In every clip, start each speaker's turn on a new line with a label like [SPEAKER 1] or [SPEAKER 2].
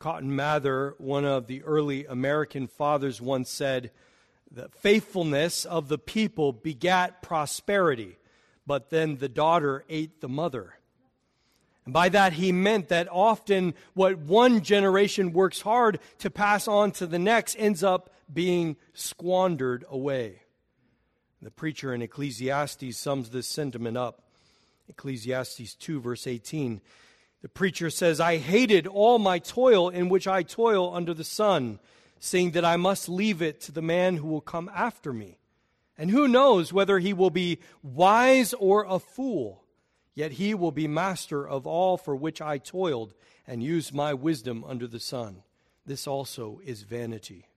[SPEAKER 1] Cotton Mather, one of the early American fathers, once said, The faithfulness of the people begat prosperity, but then the daughter ate the mother. And by that, he meant that often what one generation works hard to pass on to the next ends up being squandered away. The preacher in Ecclesiastes sums this sentiment up. Ecclesiastes 2, verse 18. The preacher says, I hated all my toil in which I toil under the sun, saying that I must leave it to the man who will come after me. And who knows whether he will be wise or a fool, yet he will be master of all for which I toiled and used my wisdom under the sun. This also is vanity.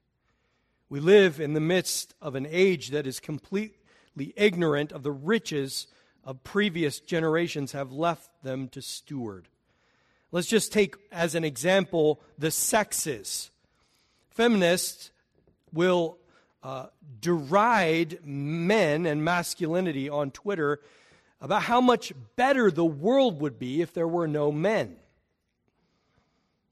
[SPEAKER 1] We live in the midst of an age that is completely ignorant of the riches of previous generations have left them to steward. Let's just take as an example the sexes. Feminists will uh, deride men and masculinity on Twitter about how much better the world would be if there were no men.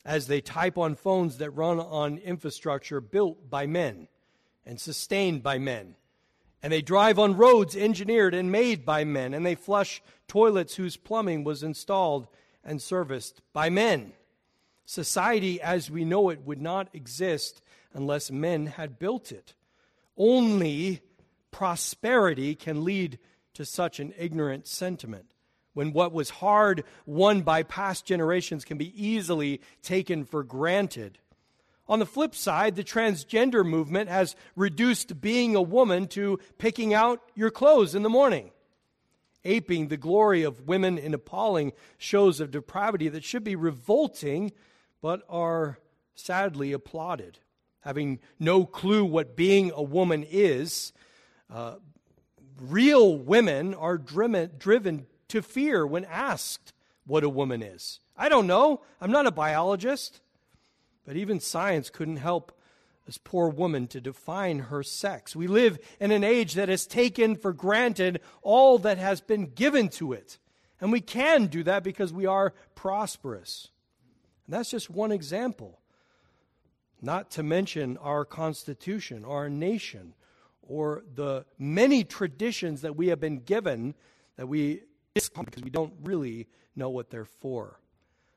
[SPEAKER 1] As they type on phones that run on infrastructure built by men and sustained by men. And they drive on roads engineered and made by men. And they flush toilets whose plumbing was installed and serviced by men. Society as we know it would not exist unless men had built it. Only prosperity can lead to such an ignorant sentiment. When what was hard won by past generations can be easily taken for granted. On the flip side, the transgender movement has reduced being a woman to picking out your clothes in the morning aping the glory of women in appalling shows of depravity that should be revolting but are sadly applauded. Having no clue what being a woman is, uh, real women are driven, driven to fear when asked what a woman is. I don't know. I'm not a biologist. But even science couldn't help this poor woman to define her sex. We live in an age that has taken for granted all that has been given to it. And we can do that because we are prosperous. And that's just one example. Not to mention our Constitution, our nation, or the many traditions that we have been given that we because we don't really know what they're for.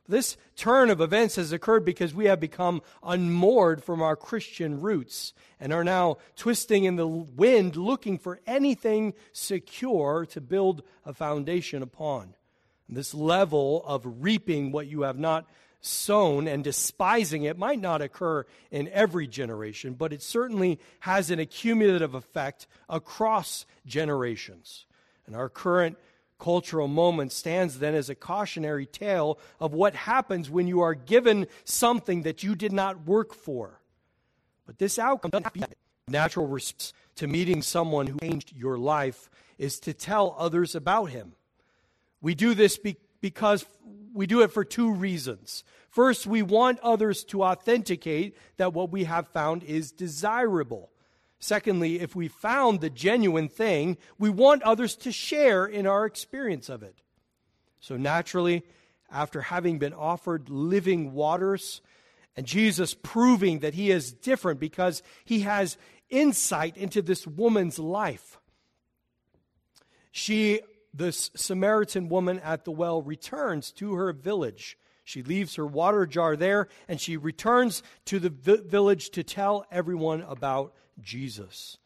[SPEAKER 1] This turn of events has occurred because we have become unmoored from our Christian roots and are now twisting in the wind looking for anything secure to build a foundation upon. This level of reaping what you have not sown and despising it might not occur in every generation, but it certainly has an accumulative effect across generations. And our current cultural moment stands then as a cautionary tale of what happens when you are given something that you did not work for. But this outcome natural response to meeting someone who changed your life is to tell others about him. We do this be- because we do it for two reasons. First, we want others to authenticate that what we have found is desirable. Secondly, if we found the genuine thing, we want others to share in our experience of it. So naturally, after having been offered living waters, and Jesus proving that he is different because he has insight into this woman's life, she, this Samaritan woman at the well, returns to her village. She leaves her water jar there and she returns to the village to tell everyone about Jesus.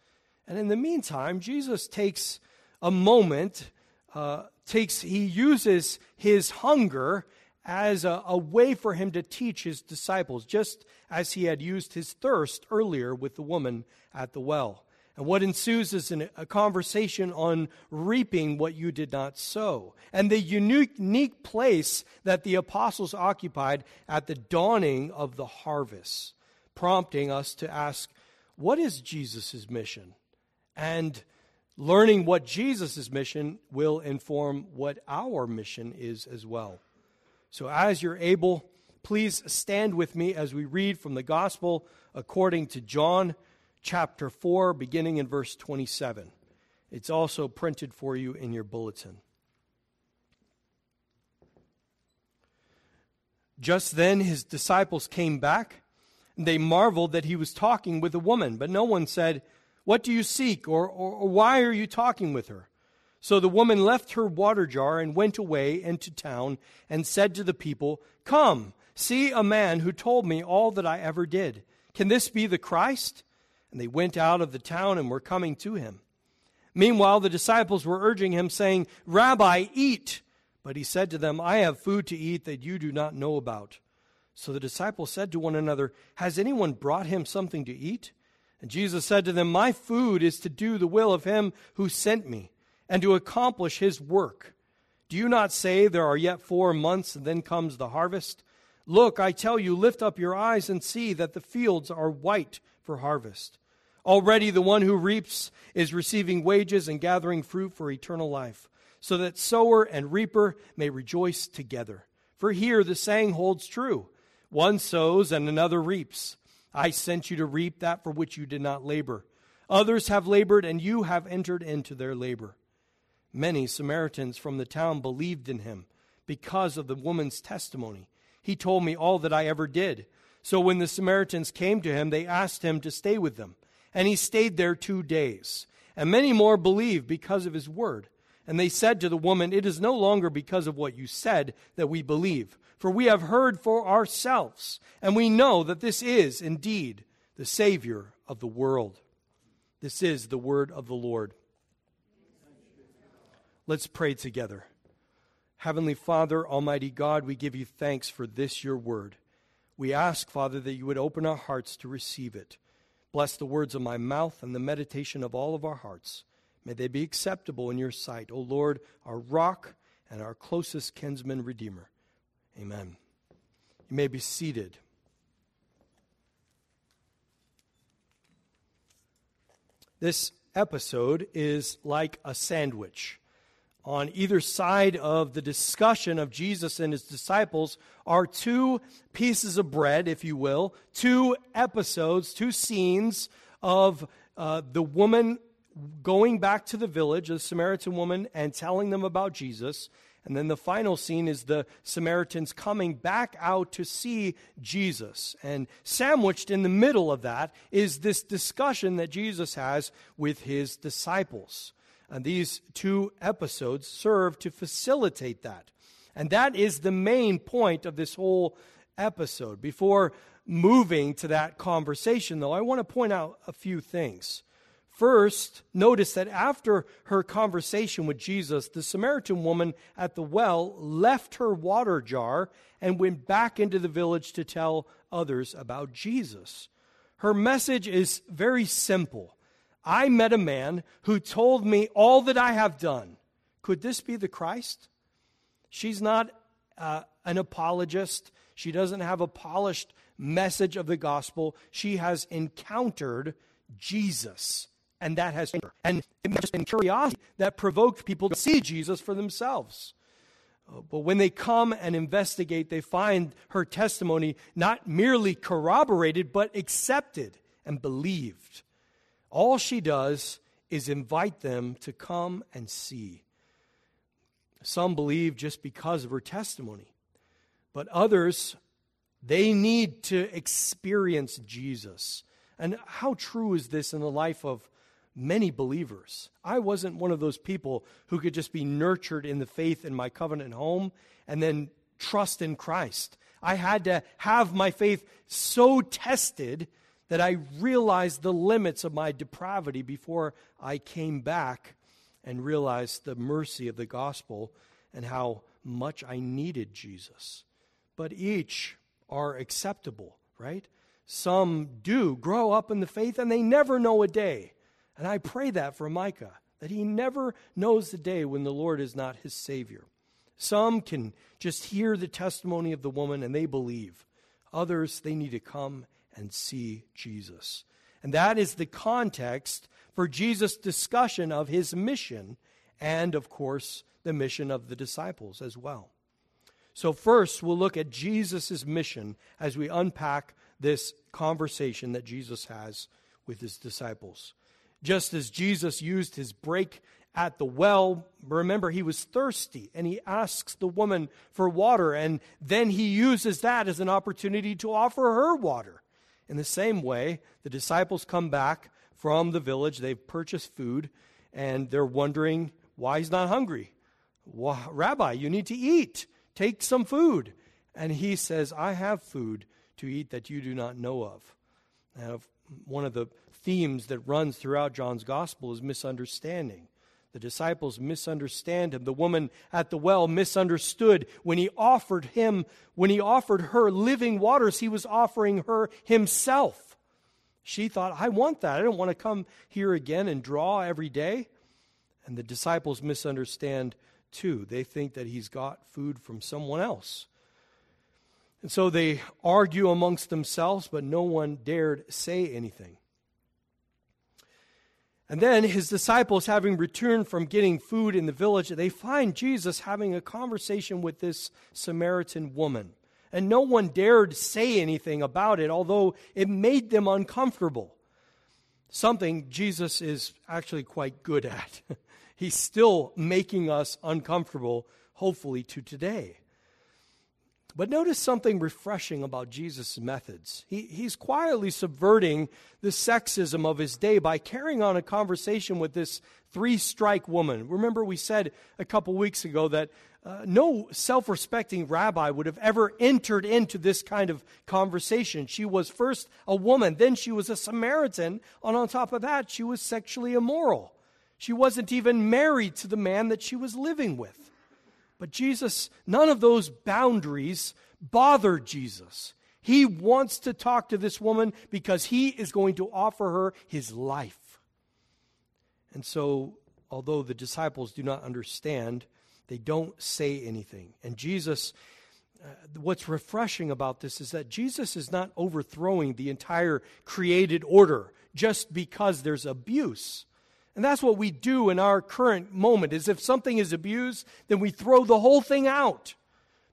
[SPEAKER 1] And in the meantime, Jesus takes a moment, uh, takes, he uses his hunger as a, a way for him to teach his disciples, just as he had used his thirst earlier with the woman at the well. And what ensues is an, a conversation on reaping what you did not sow, and the unique, unique place that the apostles occupied at the dawning of the harvest, prompting us to ask what is Jesus' mission? And learning what Jesus' mission will inform what our mission is as well. So, as you're able, please stand with me as we read from the Gospel according to John chapter 4, beginning in verse 27. It's also printed for you in your bulletin. Just then his disciples came back. And they marveled that he was talking with a woman, but no one said, What do you seek? Or, or, or why are you talking with her? So the woman left her water jar and went away into town and said to the people, Come, see a man who told me all that I ever did. Can this be the Christ? And they went out of the town and were coming to him. Meanwhile, the disciples were urging him, saying, Rabbi, eat. But he said to them, I have food to eat that you do not know about. So the disciples said to one another, Has anyone brought him something to eat? And Jesus said to them, My food is to do the will of him who sent me, and to accomplish his work. Do you not say, There are yet four months, and then comes the harvest? Look, I tell you, lift up your eyes and see that the fields are white for harvest. Already the one who reaps is receiving wages and gathering fruit for eternal life, so that sower and reaper may rejoice together. For here the saying holds true one sows and another reaps. I sent you to reap that for which you did not labor. Others have labored, and you have entered into their labor. Many Samaritans from the town believed in him because of the woman's testimony. He told me all that I ever did. So when the Samaritans came to him, they asked him to stay with them and he stayed there two days. And many more believed because of his word. And they said to the woman, It is no longer because of what you said that we believe, for we have heard for ourselves, and we know that this is indeed the Savior of the world. This is the word of the Lord. Let's pray together. Heavenly Father, Almighty God, we give you thanks for this your word. We ask, Father, that you would open our hearts to receive it. Bless the words of my mouth and the meditation of all of our hearts. May they be acceptable in your sight, O Lord, our rock and our closest kinsman redeemer. Amen. You may be seated. This episode is like a sandwich on either side of the discussion of Jesus and his disciples are two pieces of bread, if you will, two episodes, two scenes of uh, the woman going back to the village, the Samaritan woman, and telling them about Jesus. And then the final scene is the Samaritans coming back out to see Jesus. And sandwiched in the middle of that is this discussion that Jesus has with his disciples. And these two episodes serve to facilitate that. And that is the main point of this whole episode. Before moving to that conversation, though, I want to point out a few things. First, notice that after her conversation with Jesus, the Samaritan woman at the well left her water jar and went back into the village to tell others about Jesus. Her message is very simple I met a man who told me all that I have done. Could this be the Christ? She's not uh, an apologist. She doesn't have a polished message of the gospel. She has encountered Jesus, and that has changed her. and it has been curiosity that provoked people to see Jesus for themselves. Uh, but when they come and investigate, they find her testimony not merely corroborated, but accepted and believed. All she does is invite them to come and see. Some believe just because of her testimony, but others, they need to experience Jesus. And how true is this in the life of many believers? I wasn't one of those people who could just be nurtured in the faith in my covenant home and then trust in Christ. I had to have my faith so tested that I realized the limits of my depravity before I came back and realized the mercy of the gospel and how much I needed Jesus. But each are acceptable, right? Some do grow up in the faith and they never know a day. And I pray that for Micah, that he never knows the day when the Lord is not his Savior. Some can just hear the testimony of the woman and they believe. Others, they need to come and see Jesus. And that is the context for Jesus' discussion of his mission and, of course, the mission of the disciples as well. So, first, we'll look at Jesus' mission as we unpack this conversation that Jesus has with his disciples. Just as Jesus used his break at the well, remember, he was thirsty and he asks the woman for water, and then he uses that as an opportunity to offer her water. In the same way, the disciples come back from the village, they've purchased food, and they're wondering why he's not hungry. Rabbi, you need to eat. Take some food. And he says, I have food to eat that you do not know of. Now, one of the themes that runs throughout John's gospel is misunderstanding. The disciples misunderstand him. The woman at the well misunderstood when he offered him, when he offered her living waters, he was offering her himself. She thought, I want that. I don't want to come here again and draw every day. And the disciples misunderstand too. They think that he's got food from someone else. And so they argue amongst themselves, but no one dared say anything. And then his disciples, having returned from getting food in the village, they find Jesus having a conversation with this Samaritan woman. And no one dared say anything about it, although it made them uncomfortable. Something Jesus is actually quite good at. He's still making us uncomfortable, hopefully, to today. But notice something refreshing about Jesus' methods. He, he's quietly subverting the sexism of his day by carrying on a conversation with this three strike woman. Remember, we said a couple weeks ago that uh, no self respecting rabbi would have ever entered into this kind of conversation. She was first a woman, then she was a Samaritan, and on top of that, she was sexually immoral. She wasn't even married to the man that she was living with. But Jesus, none of those boundaries bothered Jesus. He wants to talk to this woman because he is going to offer her his life. And so, although the disciples do not understand, they don't say anything. And Jesus, uh, what's refreshing about this is that Jesus is not overthrowing the entire created order just because there's abuse. And that's what we do in our current moment is if something is abused, then we throw the whole thing out.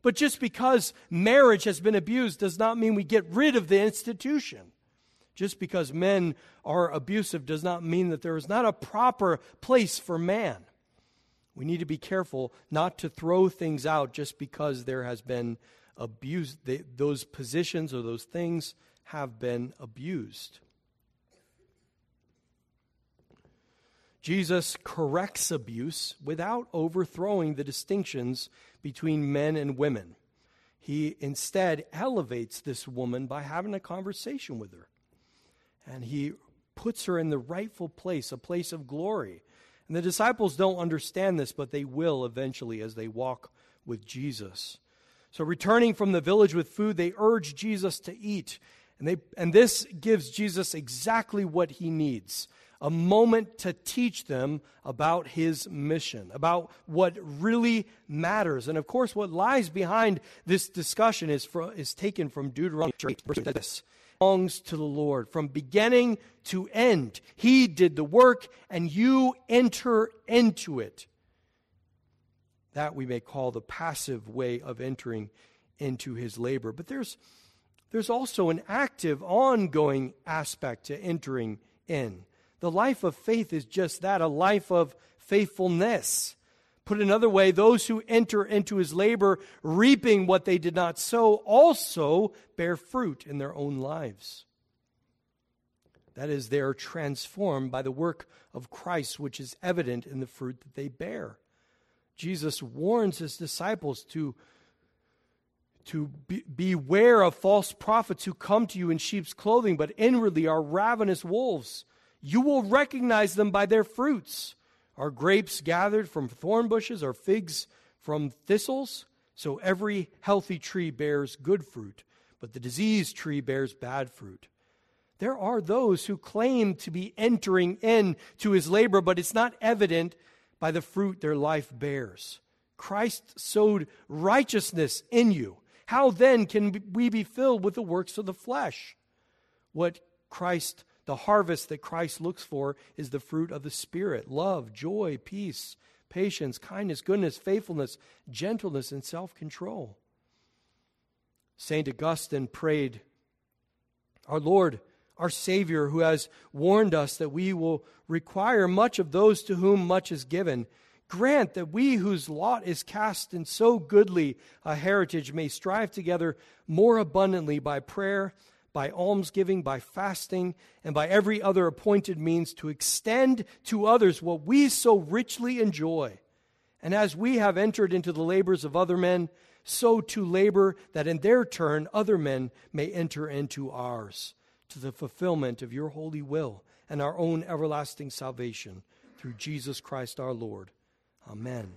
[SPEAKER 1] But just because marriage has been abused does not mean we get rid of the institution. Just because men are abusive does not mean that there is not a proper place for man. We need to be careful not to throw things out just because there has been abuse. those positions or those things have been abused. Jesus corrects abuse without overthrowing the distinctions between men and women. He instead elevates this woman by having a conversation with her. And he puts her in the rightful place, a place of glory. And the disciples don't understand this, but they will eventually as they walk with Jesus. So, returning from the village with food, they urge Jesus to eat. And, they, and this gives Jesus exactly what he needs a moment to teach them about his mission, about what really matters. And of course, what lies behind this discussion is, is taken from Deuteronomy this belongs to the Lord from beginning to end. He did the work, and you enter into it. That we may call the passive way of entering into his labor. But there's, there's also an active, ongoing aspect to entering in. The life of faith is just that a life of faithfulness. Put another way, those who enter into his labor, reaping what they did not sow, also bear fruit in their own lives. That is, they are transformed by the work of Christ, which is evident in the fruit that they bear. Jesus warns his disciples to, to be, beware of false prophets who come to you in sheep's clothing, but inwardly are ravenous wolves. You will recognize them by their fruits. Are grapes gathered from thorn bushes or figs from thistles? So every healthy tree bears good fruit, but the diseased tree bears bad fruit. There are those who claim to be entering into his labor, but it's not evident by the fruit their life bears. Christ sowed righteousness in you. How then can we be filled with the works of the flesh? What Christ the harvest that Christ looks for is the fruit of the Spirit love, joy, peace, patience, kindness, goodness, faithfulness, gentleness, and self control. St. Augustine prayed, Our Lord, our Savior, who has warned us that we will require much of those to whom much is given, grant that we whose lot is cast in so goodly a heritage may strive together more abundantly by prayer, by almsgiving, by fasting, and by every other appointed means to extend to others what we so richly enjoy. And as we have entered into the labors of other men, so to labor that in their turn other men may enter into ours to the fulfillment of your holy will and our own everlasting salvation through Jesus Christ our Lord. Amen.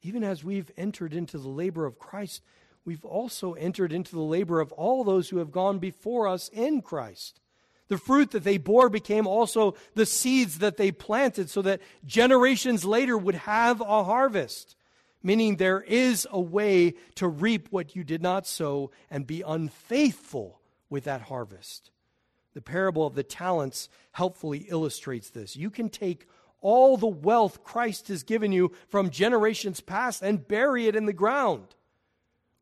[SPEAKER 1] Even as we've entered into the labor of Christ, we've also entered into the labor of all those who have gone before us in Christ. The fruit that they bore became also the seeds that they planted so that generations later would have a harvest. Meaning there is a way to reap what you did not sow and be unfaithful with that harvest. The parable of the talents helpfully illustrates this. You can take all the wealth Christ has given you from generations past and bury it in the ground.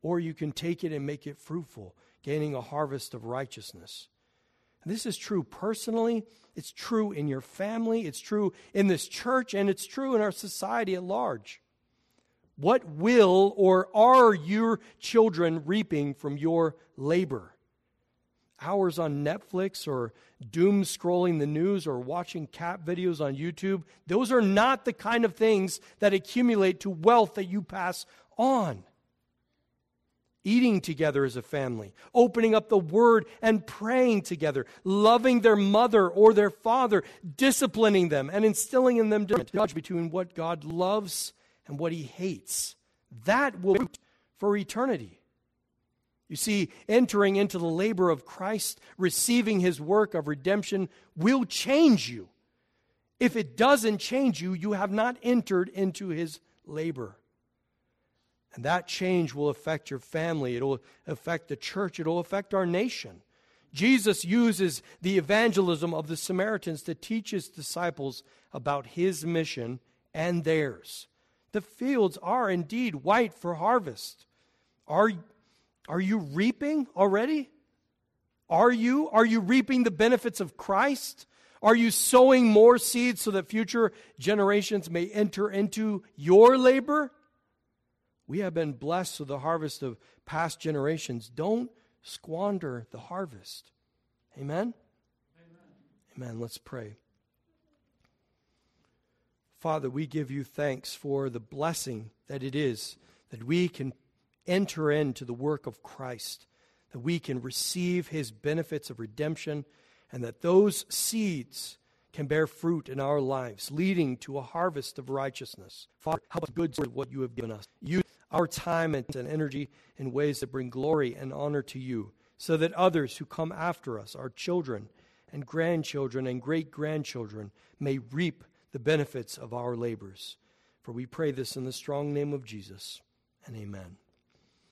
[SPEAKER 1] Or you can take it and make it fruitful, gaining a harvest of righteousness. This is true personally, it's true in your family, it's true in this church, and it's true in our society at large. What will or are your children reaping from your labor? hours on Netflix or doom scrolling the news or watching cat videos on YouTube, those are not the kind of things that accumulate to wealth that you pass on. Eating together as a family, opening up the Word and praying together, loving their mother or their father, disciplining them, and instilling in them judge between what God loves and what He hates. That will for eternity. You see, entering into the labor of Christ, receiving his work of redemption, will change you. If it doesn't change you, you have not entered into his labor. And that change will affect your family, it'll affect the church, it'll affect our nation. Jesus uses the evangelism of the Samaritans to teach his disciples about his mission and theirs. The fields are indeed white for harvest. Are are you reaping already? Are you? Are you reaping the benefits of Christ? Are you sowing more seeds so that future generations may enter into your labor? We have been blessed with the harvest of past generations. Don't squander the harvest. Amen? Amen. Amen. Let's pray. Father, we give you thanks for the blessing that it is that we can enter into the work of Christ, that we can receive his benefits of redemption, and that those seeds can bear fruit in our lives, leading to a harvest of righteousness. Father, help us good of what you have given us. Use our time and energy in ways that bring glory and honor to you, so that others who come after us, our children and grandchildren and great grandchildren, may reap the benefits of our labors. For we pray this in the strong name of Jesus, and amen.